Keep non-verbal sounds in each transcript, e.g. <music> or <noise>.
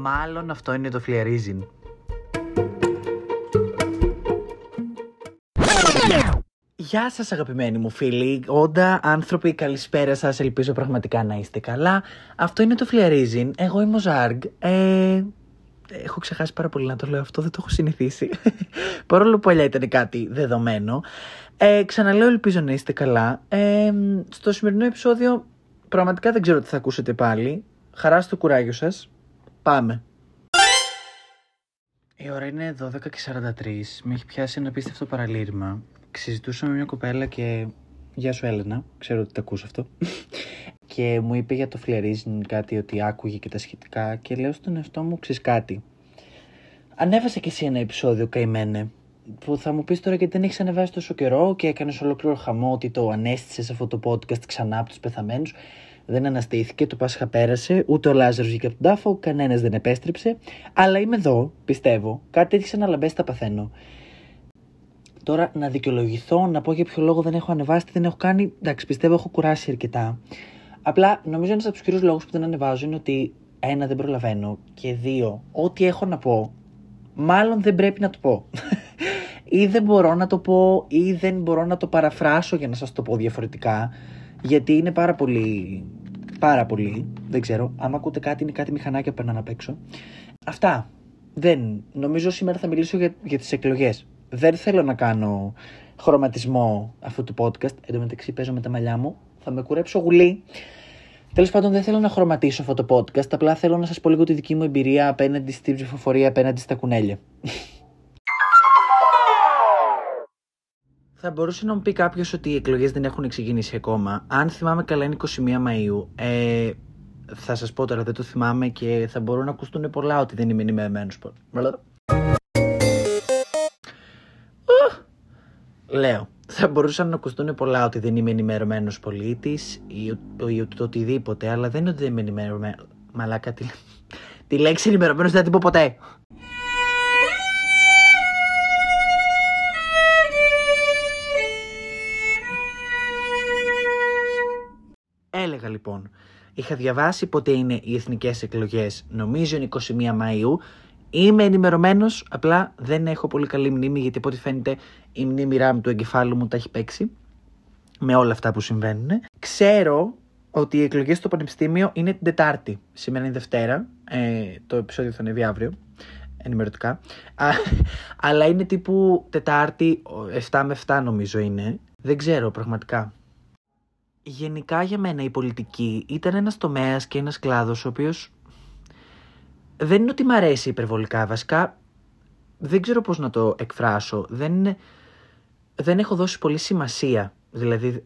Μάλλον αυτό είναι το φλιαρίζιν. Γεια σας αγαπημένοι μου φίλοι, όντα άνθρωποι καλησπέρα σας, ελπίζω πραγματικά να είστε καλά. Αυτό είναι το φλιαρίζιν, εγώ είμαι ο Ζάργ, ε, έχω ξεχάσει πάρα πολύ να το λέω αυτό, δεν το έχω συνηθίσει. <laughs> Παρόλο που αλλιά ήταν κάτι δεδομένο. Ε, ξαναλέω, ελπίζω να είστε καλά. Ε, στο σημερινό επεισόδιο πραγματικά δεν ξέρω τι θα ακούσετε πάλι. Χαρά στο κουράγιο σας. Πάμε. Η ώρα είναι 12 και 43. Με έχει πιάσει ένα απίστευτο παραλήρημα. Συζητούσα με μια κοπέλα και. Γεια σου, Έλενα. Ξέρω ότι τα ακούς αυτό. <laughs> και μου είπε για το φλερίζιν κάτι ότι άκουγε και τα σχετικά. Και λέω στον εαυτό μου, ξέρεις κάτι. Ανέβασε κι εσύ ένα επεισόδιο, καημένε. Που θα μου πεις τώρα γιατί δεν έχεις ανεβάσει τόσο καιρό και έκανες ολόκληρο χαμό ότι το ανέστησες αυτό το podcast ξανά από τους πεθαμένους δεν αναστήθηκε, το Πάσχα πέρασε, ούτε ο Λάζαρος βγήκε από τον τάφο, κανένας δεν επέστρεψε. Αλλά είμαι εδώ, πιστεύω. Κάτι τέτοιο σαν να τα παθαίνω. Τώρα να δικαιολογηθώ, να πω για ποιο λόγο δεν έχω ανεβάσει, τι δεν έχω κάνει. Εντάξει, πιστεύω έχω κουράσει αρκετά. Απλά νομίζω ένας από τους κυρίου λόγους που δεν ανεβάζω είναι ότι ένα δεν προλαβαίνω και δύο, ό,τι έχω να πω, μάλλον δεν πρέπει να το πω. <laughs> ή δεν μπορώ να το πω ή δεν μπορώ να το παραφράσω για να σας το πω διαφορετικά γιατί είναι πάρα πολύ πάρα πολύ. Δεν ξέρω. Άμα ακούτε κάτι, είναι κάτι μηχανάκια που περνάνε απ' έξω. Αυτά. Δεν. Νομίζω σήμερα θα μιλήσω για, για τις εκλογές. Δεν θέλω να κάνω χρωματισμό αυτού του podcast. Εν τω μεταξύ, παίζω με τα μαλλιά μου. Θα με κουρέψω γουλή. Τέλος πάντων, δεν θέλω να χρωματίσω αυτό το podcast. Απλά θέλω να σας πω λίγο τη δική μου εμπειρία απέναντι στην ψηφοφορία, απέναντι στα κουνέλια. Θα μπορούσε να μου πει κάποιος ότι οι εκλογές δεν έχουν ξεκινήσει ακόμα. Αν θυμάμαι καλά, είναι 21 Μαου. Ε, θα σας πω τώρα, δεν το θυμάμαι και θα μπορούν να ακουστούν πολλά ότι δεν είμαι ενημερωμένος. Λέω. Θα μπορούσαν να ακουστούν πολλά ότι δεν είμαι ενημερωμένος πολίτης ή, ή, το οτιδήποτε, αλλά δεν είναι ότι δεν είμαι ενημερωμένος. Μαλάκα, τη, τη λέξη ενημερωμένος δεν την πω ποτέ. Έλεγα λοιπόν, είχα διαβάσει πότε είναι οι εθνικές εκλογές, νομίζω είναι 21 Μαΐου, Είμαι ενημερωμένος, απλά δεν έχω πολύ καλή μνήμη γιατί από ό,τι φαίνεται η μνήμη ράμ του εγκεφάλου μου τα έχει παίξει με όλα αυτά που συμβαίνουν. Ξέρω ότι οι εκλογές στο Πανεπιστήμιο είναι την Τετάρτη. Σήμερα είναι Δευτέρα. Ε, το επεισόδιο θα ανέβει αύριο. Ενημερωτικά. αλλά είναι τύπου Τετάρτη, 7 με 7 νομίζω είναι. Δεν ξέρω πραγματικά. Γενικά για μένα η πολιτική ήταν ένας τομέας και ένας κλάδος ο οποίος δεν είναι ότι μ' αρέσει υπερβολικά. Βασικά δεν ξέρω πώς να το εκφράσω. Δεν, δεν έχω δώσει πολύ σημασία. Δηλαδή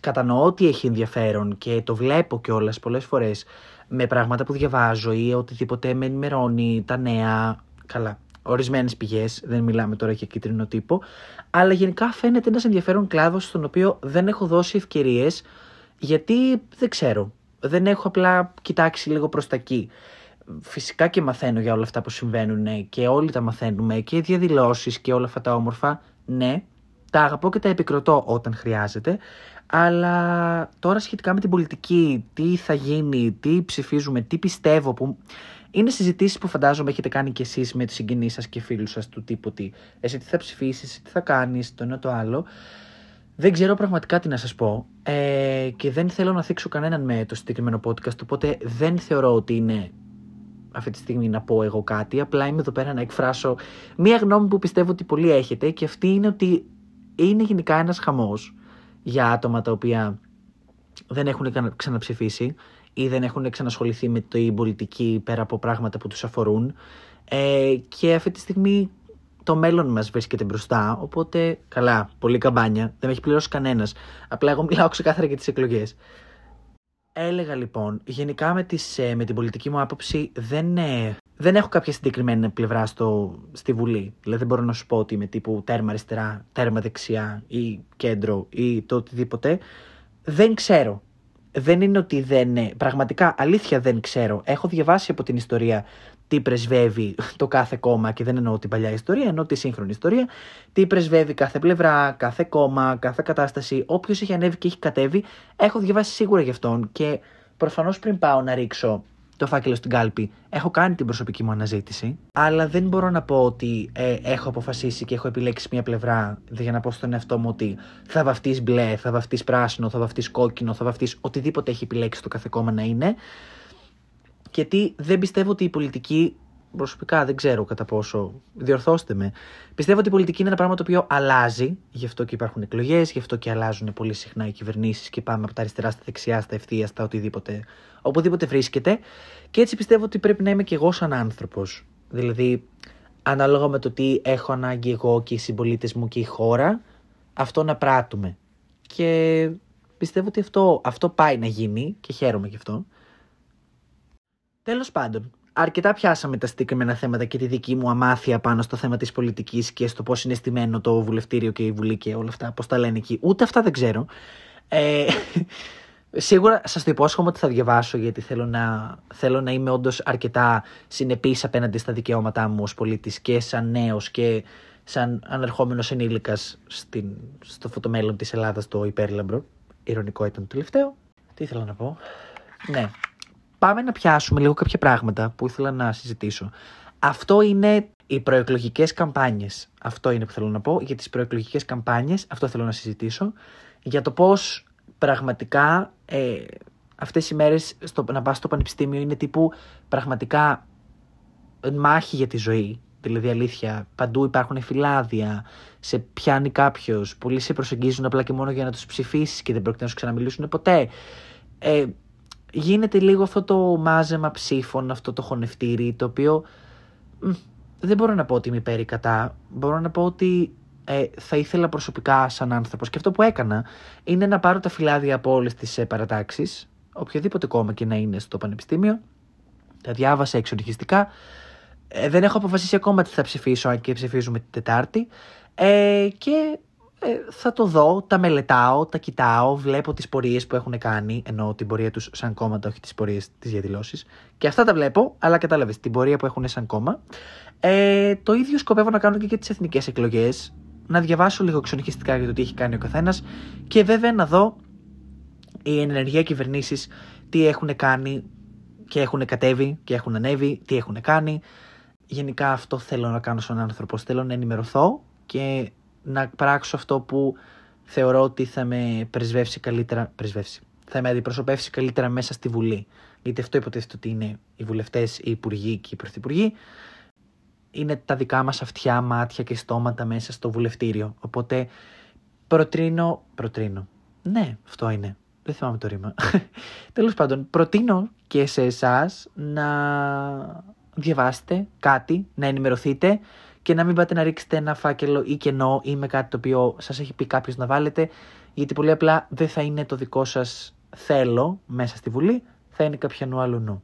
κατανοώ ότι έχει ενδιαφέρον και το βλέπω κιόλας πολλές φορές με πράγματα που διαβάζω ή οτιδήποτε με ενημερώνει τα νέα. Καλά, ορισμένες πηγές, δεν μιλάμε τώρα για κίτρινο τύπο. Αλλά γενικά φαίνεται ένας ενδιαφέρον κλάδος στον οποίο δεν έχω δώσει ευκαιρίες γιατί δεν ξέρω. Δεν έχω απλά κοιτάξει λίγο προς τα εκεί. Φυσικά και μαθαίνω για όλα αυτά που συμβαίνουν και όλοι τα μαθαίνουμε και οι διαδηλώσεις και όλα αυτά τα όμορφα. Ναι, τα αγαπώ και τα επικροτώ όταν χρειάζεται. Αλλά τώρα σχετικά με την πολιτική, τι θα γίνει, τι ψηφίζουμε, τι πιστεύω που... Είναι συζητήσεις που φαντάζομαι έχετε κάνει κι εσείς με τις συγγενείς σας και φίλους σας του τύπου τι. Εσύ τι θα ψηφίσεις, τι θα κάνεις, το ένα το άλλο. Δεν ξέρω πραγματικά τι να σας πω ε, και δεν θέλω να θίξω κανέναν με το συγκεκριμένο podcast οπότε δεν θεωρώ ότι είναι αυτή τη στιγμή να πω εγώ κάτι απλά είμαι εδώ πέρα να εκφράσω μία γνώμη που πιστεύω ότι πολλοί έχετε και αυτή είναι ότι είναι γενικά ένας χαμός για άτομα τα οποία δεν έχουν ξαναψηφίσει ή δεν έχουν ξανασχοληθεί με το πολιτική πέρα από πράγματα που τους αφορούν ε, και αυτή τη στιγμή το μέλλον μας βρίσκεται μπροστά. Οπότε, καλά, πολύ καμπάνια. Δεν με έχει πληρώσει κανένας. Απλά εγώ μιλάω ξεκάθαρα για τις εκλογές. Έλεγα λοιπόν, γενικά με, τις, ε, με την πολιτική μου άποψη δεν, ε, δεν έχω κάποια συγκεκριμένη πλευρά στο, στη Βουλή. Δηλαδή δεν μπορώ να σου πω ότι είμαι τύπου τέρμα αριστερά, τέρμα δεξιά ή κέντρο ή το οτιδήποτε. Δεν ξέρω. Δεν είναι ότι δεν. Ε, πραγματικά, αλήθεια δεν ξέρω. Έχω διαβάσει από την ιστορία τι πρεσβεύει το κάθε κόμμα και δεν εννοώ την παλιά ιστορία, εννοώ τη σύγχρονη ιστορία, τι πρεσβεύει κάθε πλευρά, κάθε κόμμα, κάθε κατάσταση, όποιος έχει ανέβει και έχει κατέβει, έχω διαβάσει σίγουρα γι' αυτόν και προφανώς πριν πάω να ρίξω το φάκελο στην κάλπη. Έχω κάνει την προσωπική μου αναζήτηση, αλλά δεν μπορώ να πω ότι ε, έχω αποφασίσει και έχω επιλέξει μια πλευρά για να πω στον εαυτό μου ότι θα βαφτείς μπλε, θα βαφτείς πράσινο, θα βαφτείς κόκκινο, θα βαφτείς οτιδήποτε έχει επιλέξει το κάθε κόμμα να είναι. Γιατί δεν πιστεύω ότι η πολιτική προσωπικά δεν ξέρω κατά πόσο, διορθώστε με. Πιστεύω ότι η πολιτική είναι ένα πράγμα το οποίο αλλάζει, γι' αυτό και υπάρχουν εκλογές, γι' αυτό και αλλάζουν πολύ συχνά οι κυβερνήσεις και πάμε από τα αριστερά στα δεξιά, στα ευθεία, στα οτιδήποτε, οπουδήποτε βρίσκεται. Και έτσι πιστεύω ότι πρέπει να είμαι και εγώ σαν άνθρωπος. Δηλαδή, ανάλογα με το τι έχω ανάγκη εγώ και οι συμπολίτες μου και η χώρα, αυτό να πράττουμε. Και πιστεύω ότι αυτό, αυτό πάει να γίνει και χαίρομαι γι' αυτό. Τέλος πάντων, αρκετά πιάσαμε τα συγκεκριμένα θέματα και τη δική μου αμάθεια πάνω στο θέμα της πολιτικής και στο πώς είναι στημένο το βουλευτήριο και η Βουλή και όλα αυτά, πώς τα λένε εκεί. Ούτε αυτά δεν ξέρω. Ε, <laughs> σίγουρα σας το υπόσχομαι ότι θα διαβάσω γιατί θέλω να, θέλω να είμαι όντως αρκετά συνεπής απέναντι στα δικαιώματά μου ως πολίτης και σαν νέος και σαν ανερχόμενος ενήλικας στο φωτομέλλον της Ελλάδας το υπέρλαμπρο. Ηρωνικό ήταν το τελευταίο. Τι ήθελα να πω; Ναι, πάμε να πιάσουμε λίγο κάποια πράγματα που ήθελα να συζητήσω. Αυτό είναι οι προεκλογικές καμπάνιες. Αυτό είναι που θέλω να πω. Για τις προεκλογικές καμπάνιες, αυτό θέλω να συζητήσω. Για το πώς πραγματικά ε, αυτές οι μέρες στο, να πας στο πανεπιστήμιο είναι τύπου πραγματικά μάχη για τη ζωή. Δηλαδή αλήθεια, παντού υπάρχουν φυλάδια, σε πιάνει κάποιος, πολλοί σε προσεγγίζουν απλά και μόνο για να τους ψηφίσεις και δεν πρόκειται να σου ξαναμιλήσουν ποτέ. Ε, γίνεται λίγο αυτό το μάζεμα ψήφων, αυτό το χωνευτήρι, το οποίο δεν μπορώ να πω ότι είμαι υπέρ ή κατά. Μπορώ να πω ότι ε, θα ήθελα προσωπικά σαν άνθρωπος. Και αυτό που έκανα είναι να πάρω τα φυλάδια από όλες τις ε, παρατάξεις, οποιοδήποτε κόμμα και να είναι στο πανεπιστήμιο, τα διάβασα εξοργιστικά, ε, δεν έχω αποφασίσει ακόμα τι θα ψηφίσω, αν και ψηφίζουμε την Τετάρτη, ε, και ε, θα το δω, τα μελετάω, τα κοιτάω, βλέπω τις πορείες που έχουν κάνει, ενώ την πορεία τους σαν κόμματα, όχι τις πορείες της διαδηλώσεις. Και αυτά τα βλέπω, αλλά κατάλαβες, την πορεία που έχουν σαν κόμμα. Ε, το ίδιο σκοπεύω να κάνω και για τις εθνικές εκλογές, να διαβάσω λίγο ξενυχιστικά για το τι έχει κάνει ο καθένας και βέβαια να δω οι ενεργεία κυβερνήσεις τι έχουν κάνει και έχουν κατέβει και έχουν ανέβει, τι έχουν κάνει. Γενικά αυτό θέλω να κάνω σαν άνθρωπος. Θέλω να ενημερωθώ και να πράξω αυτό που θεωρώ ότι θα με πρεσβεύσει καλύτερα. Πρεσβεύσει. Θα με αντιπροσωπεύσει καλύτερα μέσα στη Βουλή. Γιατί αυτό υποτίθεται ότι είναι οι βουλευτές, οι υπουργοί και οι πρωθυπουργοί. Είναι τα δικά μας αυτιά, μάτια και στόματα μέσα στο βουλευτήριο. Οπότε προτρίνω. Προτρίνω. Ναι, αυτό είναι. Δεν θυμάμαι το ρήμα. <laughs> Τέλος πάντων, προτείνω και σε εσάς να διαβάσετε κάτι, να ενημερωθείτε και να μην πάτε να ρίξετε ένα φάκελο ή κενό ή με κάτι το οποίο σας έχει πει κάποιος να βάλετε, γιατί πολύ απλά δεν θα είναι το δικό σας θέλω μέσα στη Βουλή, θα είναι κάποιανού άλλου νου.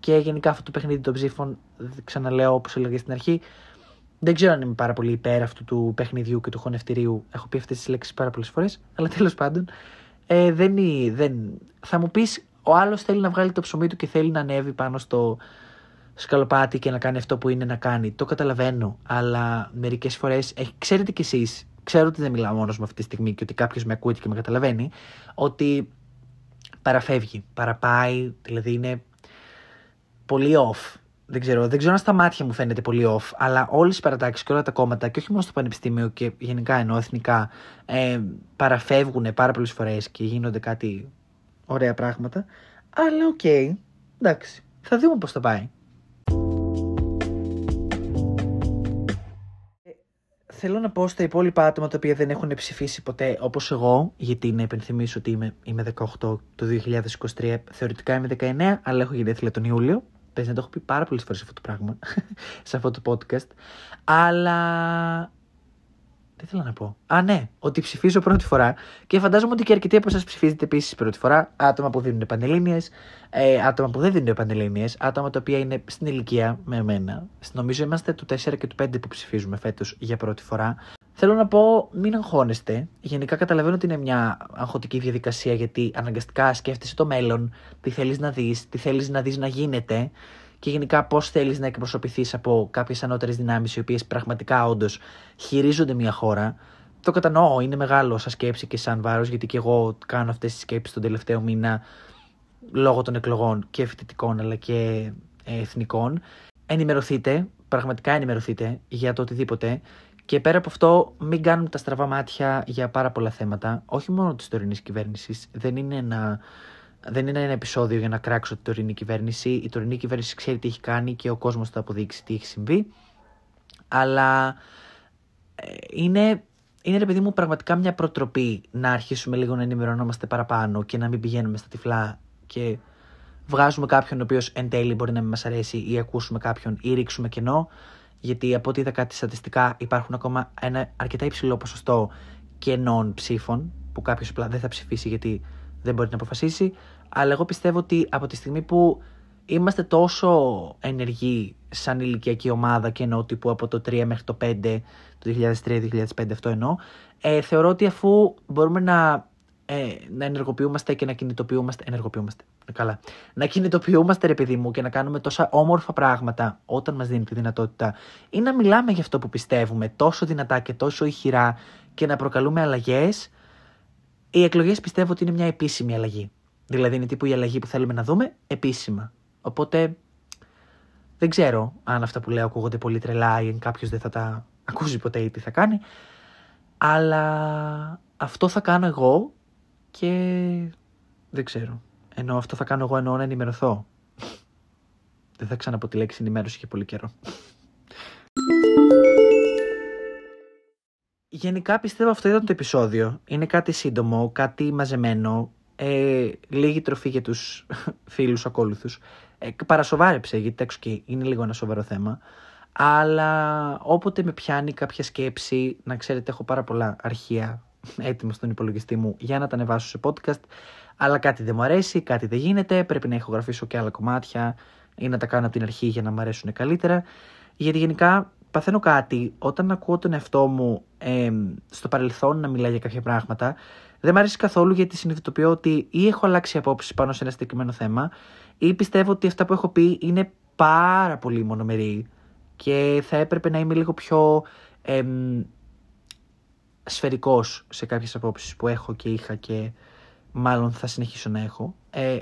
Και γενικά αυτό το παιχνίδι των ψήφων, ξαναλέω όπως έλεγα στην αρχή, δεν ξέρω αν είμαι πάρα πολύ υπέρ αυτού του παιχνιδιού και του χωνευτηρίου. Έχω πει αυτές τις λέξεις πάρα πολλές φορές, αλλά τέλος πάντων. Ε, δεν, δεν... Θα μου πεις, ο άλλος θέλει να βγάλει το ψωμί του και θέλει να ανέβει πάνω στο, σκαλοπάτι και να κάνει αυτό που είναι να κάνει. Το καταλαβαίνω, αλλά μερικές φορές ξέρετε κι εσείς, ξέρω ότι δεν μιλάω μόνος μου αυτή τη στιγμή και ότι κάποιος με ακούει και με καταλαβαίνει, ότι παραφεύγει, παραπάει, δηλαδή είναι πολύ off. Δεν ξέρω, δεν ξέρω αν στα μάτια μου φαίνεται πολύ off, αλλά όλες οι παρατάξεις και όλα τα κόμματα, και όχι μόνο στο πανεπιστήμιο και γενικά εννοώ εθνικά, ε, παραφεύγουν πάρα πολλές φορές και γίνονται κάτι ωραία πράγματα. Αλλά OK, okay, εντάξει, θα δούμε πώς θα πάει. Θέλω να πω στα υπόλοιπα άτομα τα οποία δεν έχουν ψηφίσει ποτέ όπως εγώ, γιατί να υπενθυμίσω ότι είμαι, είμαι 18 το 2023, θεωρητικά είμαι 19, αλλά έχω γενέθλια τον Ιούλιο. Πες να το έχω πει πάρα πολλές φορές αυτό το πράγμα, <laughs> σε αυτό το podcast. Αλλά τι θέλω να πω; Α, ναι, ότι ψηφίζω πρώτη φορά και φαντάζομαι ότι και αρκετοί από εσάς ψηφίζετε επίσης πρώτη φορά. Άτομα που δίνουν πανελίνε, ε, άτομα που δεν δίνουν πανελίνε, άτομα τα οποία είναι στην ηλικία με εμένα. Νομίζω είμαστε του 4 και του 5 που ψηφίζουμε φέτος για πρώτη φορά. Θέλω να πω, μην αγχώνεστε. Γενικά καταλαβαίνω ότι είναι μια αγχωτική διαδικασία γιατί αναγκαστικά σκέφτεσαι το μέλλον, τι θέλεις να δεις, τι θέλεις να δεις να γίνεται και γενικά πώς θέλεις να εκπροσωπηθείς από κάποιες ανώτερες δυνάμεις οι οποίες πραγματικά όντως χειρίζονται μια χώρα; Το κατανοώ, είναι μεγάλο σαν σκέψη και σαν βάρος, γιατί και εγώ κάνω αυτές τις σκέψεις τον τελευταίο μήνα λόγω των εκλογών και φοιτητικών αλλά και ε, εθνικών. Ενημερωθείτε, πραγματικά ενημερωθείτε για το οτιδήποτε και πέρα από αυτό μην κάνουμε τα στραβά μάτια για πάρα πολλά θέματα, όχι μόνο της τωρινής κυβέρνησης, δεν είναι ένα... Δεν είναι ένα επεισόδιο για να κράξω την τωρινή κυβέρνηση. Η τωρινή κυβέρνηση ξέρει τι έχει κάνει και ο κόσμος θα αποδείξει τι έχει συμβεί. Αλλά ε, είναι είναι ρε παιδί μου πραγματικά μια προτροπή να αρχίσουμε λίγο να ενημερωνόμαστε παραπάνω και να μην πηγαίνουμε στα τυφλά και βγάζουμε κάποιον ο οποίος εν τέλει μπορεί να μην μας αρέσει ή ακούσουμε κάποιον ή ρίξουμε κενό. Γιατί από ό,τι είδα κάτι στατιστικά υπάρχουν ακόμα ένα αρκετά υψηλό ποσοστό κενών ψήφων που κάποιος απλά δεν θα ψηφίσει γιατί δεν μπορεί να αποφασίσει. Αλλά εγώ πιστεύω ότι από τη στιγμή που είμαστε τόσο ενεργοί σαν ηλικιακή ομάδα και εννοώ τύπου από το 3 μέχρι το 5, το 2003-2005 αυτό εννοώ, ε, θεωρώ ότι αφού μπορούμε να, ε, να ενεργοποιούμαστε και να κινητοποιούμαστε, ενεργοποιούμαστε, καλά, να κινητοποιούμαστε ρε παιδί μου και να κάνουμε τόσα όμορφα πράγματα όταν μας δίνει τη δυνατότητα ή να μιλάμε για αυτό που πιστεύουμε τόσο δυνατά και τόσο ηχηρά και να προκαλούμε αλλαγές, οι εκλογές πιστεύω ότι είναι μια επίσημη αλλαγή. Δηλαδή είναι τύπου η αλλαγή που θέλουμε να δούμε επίσημα. Οπότε δεν ξέρω αν αυτά που λέω ακούγονται πολύ τρελά ή αν κάποιος δεν θα τα ακούσει ποτέ ή τι θα κάνει. Αλλά αυτό θα κάνω εγώ και δεν ξέρω. Ενώ αυτό θα κάνω εγώ εννοώ να ενημερωθώ. Δεν θα ξαναπώ τη λέξη ενημέρωση για πολύ καιρό. Γενικά πιστεύω αυτό ήταν το επεισόδιο. Είναι κάτι σύντομο, κάτι μαζεμένο, ε, λίγη τροφή για τους <laughs> φίλους ακόλουθους ε, παρασοβάρεψε, γιατί εντάξει και είναι λίγο ένα σοβαρό θέμα. Αλλά όποτε με πιάνει κάποια σκέψη, να ξέρετε, έχω πάρα πολλά αρχεία <laughs> έτοιμα στον υπολογιστή μου για να τα ανεβάσω σε podcast. Αλλά κάτι δεν μου αρέσει, κάτι δεν γίνεται, πρέπει να ηχογραφήσω και άλλα κομμάτια ή να τα κάνω από την αρχή για να μου αρέσουν καλύτερα. Γιατί γενικά παθαίνω κάτι όταν ακούω τον εαυτό μου ε, στο παρελθόν να μιλάει για κάποια πράγματα. Δεν μου αρέσει καθόλου γιατί συνειδητοποιώ ότι ή έχω αλλάξει απόψεις πάνω σε ένα συγκεκριμένο θέμα ή πιστεύω ότι αυτά που έχω πει είναι πάρα πολύ μονομερή και θα έπρεπε να είμαι λίγο πιο εμ, σφαιρικός σε κάποιες απόψεις που έχω και είχα και μάλλον θα συνεχίσω να έχω. Ε,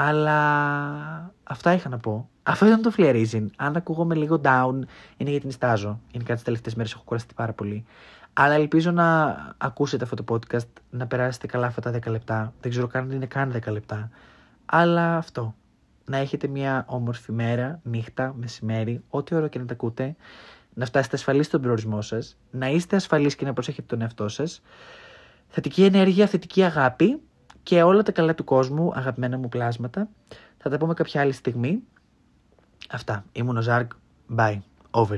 αλλά αυτά είχα να πω. Αυτό ήταν το Flearizing. Αν ακούγομαι λίγο down, είναι γιατί νιστάζω. Είναι κάτι τις τελευταίες μέρες έχω κουραστεί πάρα πολύ. Αλλά ελπίζω να ακούσετε αυτό το podcast, να περάσετε καλά αυτά τα 10 λεπτά. Δεν ξέρω καν αν είναι καν 10 λεπτά. Αλλά αυτό. Να έχετε μια όμορφη μέρα, νύχτα, μεσημέρι, ό,τι ώρα και να τα ακούτε. Να φτάσετε ασφαλείς στον προορισμό σας. Να είστε ασφαλείς και να προσέχετε τον εαυτό σας. Θετική ενέργεια, θετική αγάπη και όλα τα καλά του κόσμου, αγαπημένα μου πλάσματα. Θα τα πούμε κάποια άλλη στιγμή. Αυτά. Ήμουν ο Ζάρκ. Bye. Over.